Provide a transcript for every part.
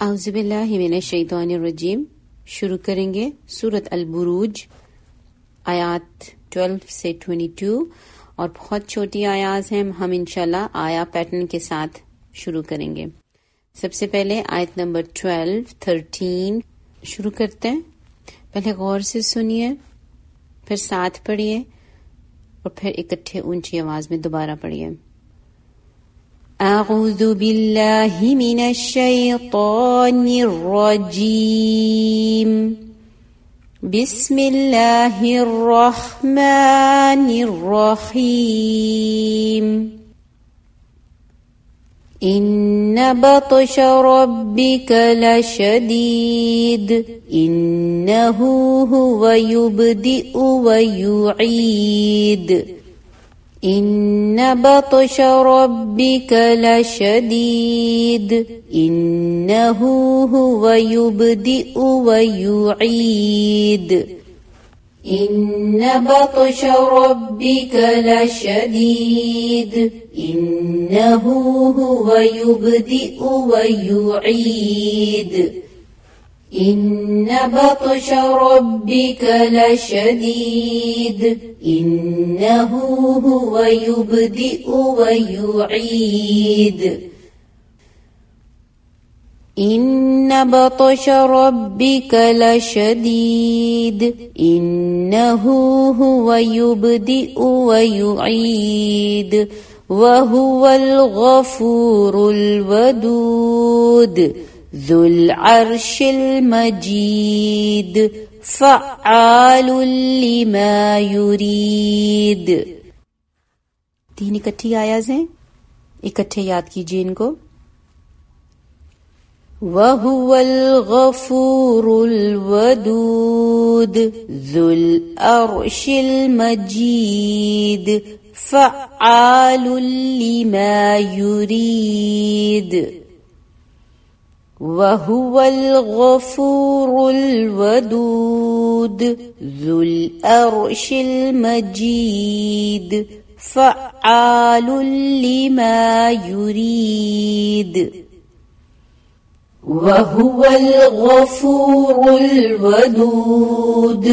أعوذ بالله من الشيطان الرجيم۔ شروع کریں گے سورت البروج، آیات 12 سے 22 اور بہت چھوٹی آیات ہیں، ہم انشاءاللہ اسی pattern کے ساتھ شروع کریں گے۔ سب سے پہلے آیت نمبر 12 13 شروع کرتے ہیں۔ پہلے غور سے سنیے، پھر ساتھ پڑھیے اور پھر اکٹھے اونچی آواز میں دوبارہ پڑھیے۔ أعوذ بالله من الشيطان الرجيم. بسم الله الرحمن الرحيم. إن بطش ربك لشديد. إنه هو يبدئ ويعيد. إن بطش ربك لشديد إنه هو يبدئ ويعيد. إن بطش ربك لشديد إنه هو يبدئ ويعيد. إن بطش ربك لشديد إنه هو يبدئ ويعيد. إن بطش ربك لشديد إنه هو يبدئ ويعيد وهو الغفور الودود. ذو العرش المجيد فعال لما يريد तीन इकट्ठी आयाज हैं इकट्ठे याद कीजिए इनको وهو الغفور الودود ذو الأرش المجيد فعال لما يريد وهو الغفور الودود ذو الأرش المجيد فعال لما يريد. وهو الغفور الودود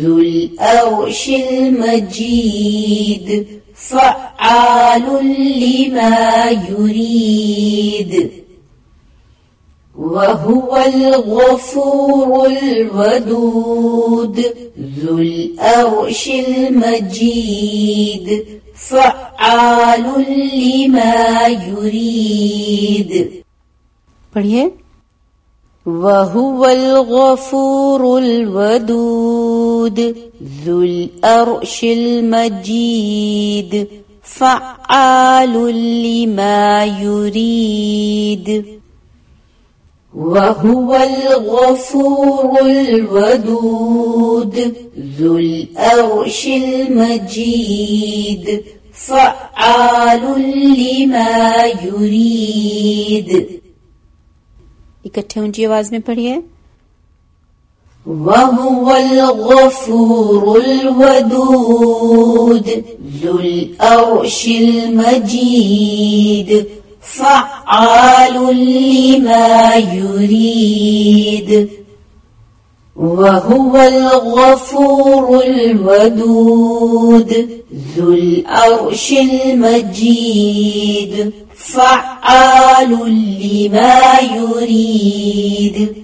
ذو الأرش المجيد فعال لما يريد. وهو الغفور الودود ذو الأرش المجيد فعال لما يريد. پڑھیے وهو الغفور الودود ذو الأرش المجيد فعال لما يريد. وهو الغفور الودود ذو الأرش المجيد فعال لما يريد इकट्ठे ऊंची आवाज में पढ़िए وهو الغفور الودود ذو الأرش المجيد فعال لما يريد وهو الغفور الودود ذو الأرش المجيد. فعال لما يريد.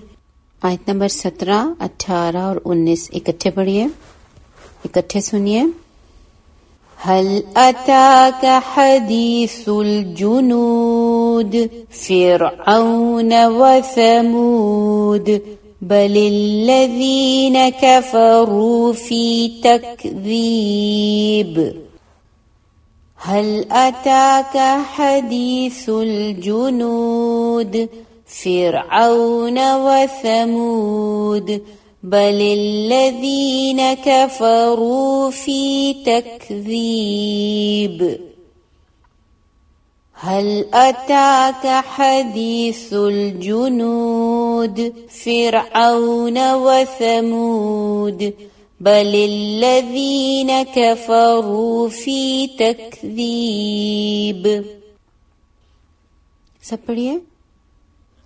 آیت نمبر سترہ اٹھارہ اور انیس اکٹھے پڑھیے اکٹھے سنیے۔ هل أتاك حديث الجنود فرعون وثمود؟ بل الذين كفروا في تكذيب. هل أتاك حديث الجنود فرعون وثمود؟ بل الذين كفروا في تكذيب هل أتاك حديث الجنود فرعون وثمود بل الذين كفروا في تكذيب सब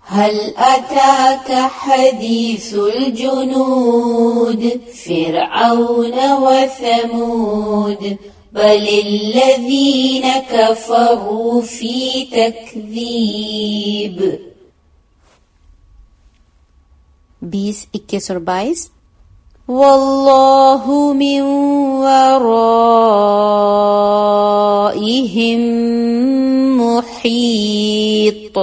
هل أتاك حديث الجنود فرعون وثمود؟ بل الذين كفروا في تكذيب. 20-21 والله من ورائهم محيط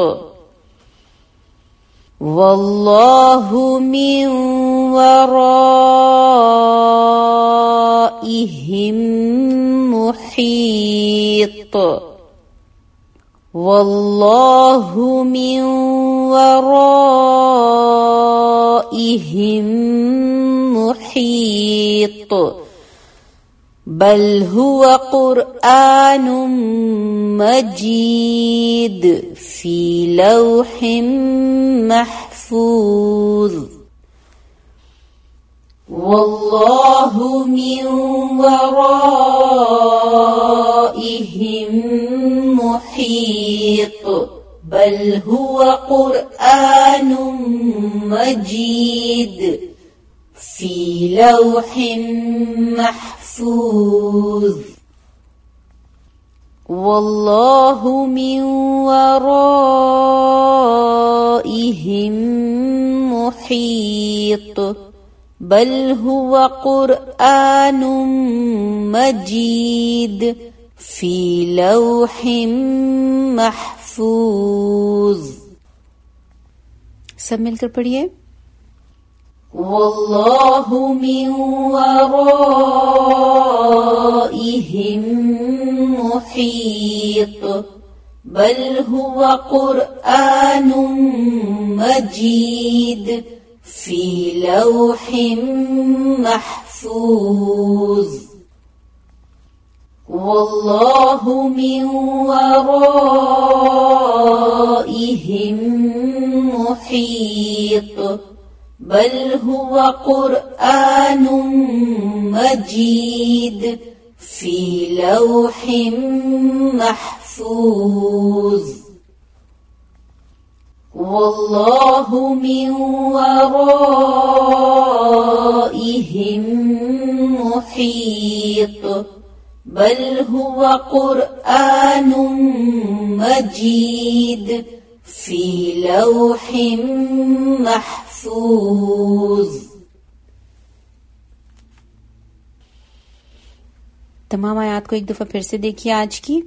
والله من ورائهم محيط. والله من ورائهم محيط. بل هو قرآن مجيد في لوح محفوظ. والله من ورائهم محيط. بل هو قرآن مجيد في لوح محفوظ. والله من ورائهم محيط بل هو قرآن مجيد في لوح محفوظ सब मिलकर पढ़िए والله من ورائهم محيط. بل هو قرآن مجيد في لوح محفوظ. والله من ورائهم محيط. بل هو قرآن مجيد في لوح محفوظ. والله من ورائهم محيط. بل هو قرآن مجيد في لوح محفوظ. محفوظ تمام آیات کو ایک دفعہ پھر سے دیکھیے آج کی۔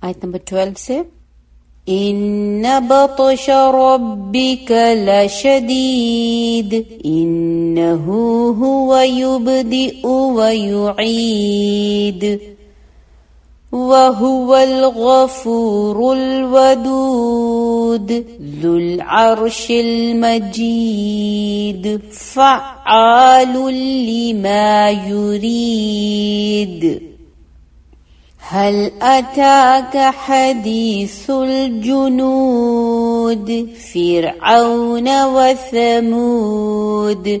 آیت نمبر ٹویلو سے۔ ان بطش ربك لشدید انه هو يبدئ ويعيد وهو الغفور الودود ذو العرش المجيد. فعال لما يريد. هل أتاك حديث الجنود؟ فرعون وثمود.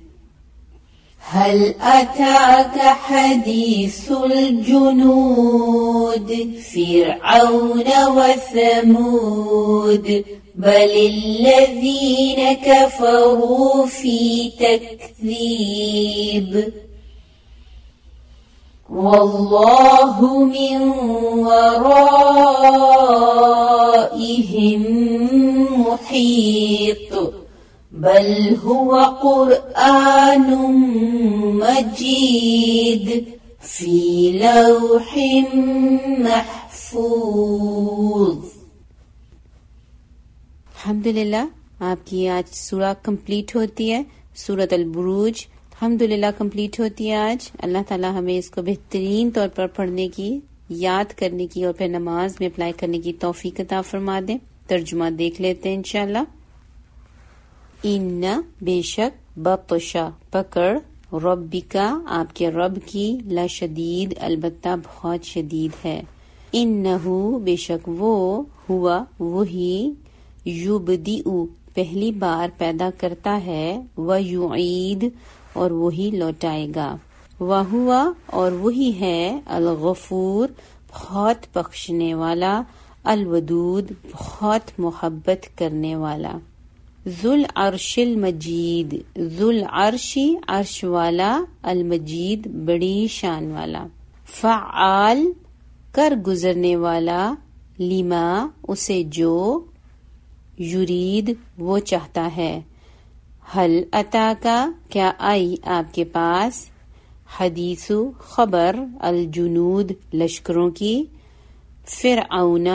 هل أتاك حديث الجنود فرعون وثمود؟ بل الذين كفروا في تكذيب. والله من ورائهم محيط. بل هو قرآن مجيد في لوح محفوظ۔ الحمد للہ آپ کی آج سورہ complete ہوتی ہے سورت البروج۔ الحمد للہ complete ہوتی ہے آج۔ اللہ تعالیٰ ہمیں اس کو بہترین طور پر پڑھنے کی، یاد کرنے کی اور پھر نماز میں apply کرنے کی توفیق عطا فرما دیں ترجمہ دیکھ لیتے ہیں انشاءاللہ۔ إن بے شک بطش پکڑ ربك آپ کے رب کی لشديد، البتہ بہت شدید ہے۔ إنه بے شک وہ هو، وہی يبدئ پہلی بار پیدا کرتا ہے ويعيد اور وہی لوٹائے گا۔ وهو اور وہی ہے، الغفور، بہت بخشنے والا، الودود، بہت محبت کرنے والا۔ ذو العرش المجيد، ذو العرش عرش والا، المجيد، بڑی شان والا۔ فعال، کر گزرنے والا لما اسے جو يريد، وہ چاہتا ہے۔ هل أتاك کیا آئی آپ کے پاس؟ حديث، خبر، الجنود، لشکروں کی۔ فرعون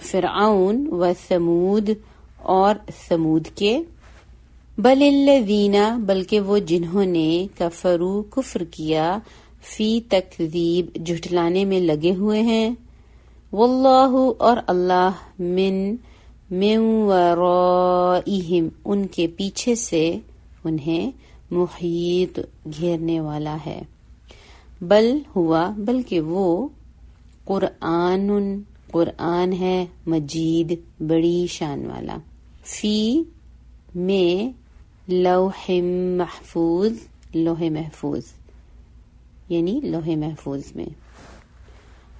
فرعون و سمود اور سمود کے۔ بل الذين بلکہ وہ جنہوں نے كفروا کفر کیا، في تكذيب، جھٹلانے میں لگے ہوئے ہیں۔ والله، اور اللہ من من ورائیہم ان کے پیچھے سے انہیں محیط گھیرنے والا ہے۔ بل ہوا، بلکہ وہ قرآن قرآن ہے، مجید، بڑی شان والا۔ في ما لوح محفوظ لوح محفوظ. يعني لوح محفوظ में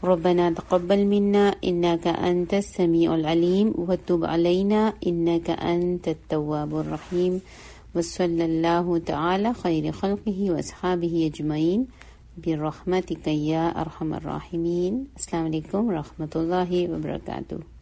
ربنا تقبل منا إنك أنت السميع العليم. وتب علينا إنك أنت التواب الرحيم. وصلى الله تعالى خير خلقه وأصحابه أجمعين. برحمتك يا أرحم الراحمين. السلام عليكم ورحمة الله وبركاته.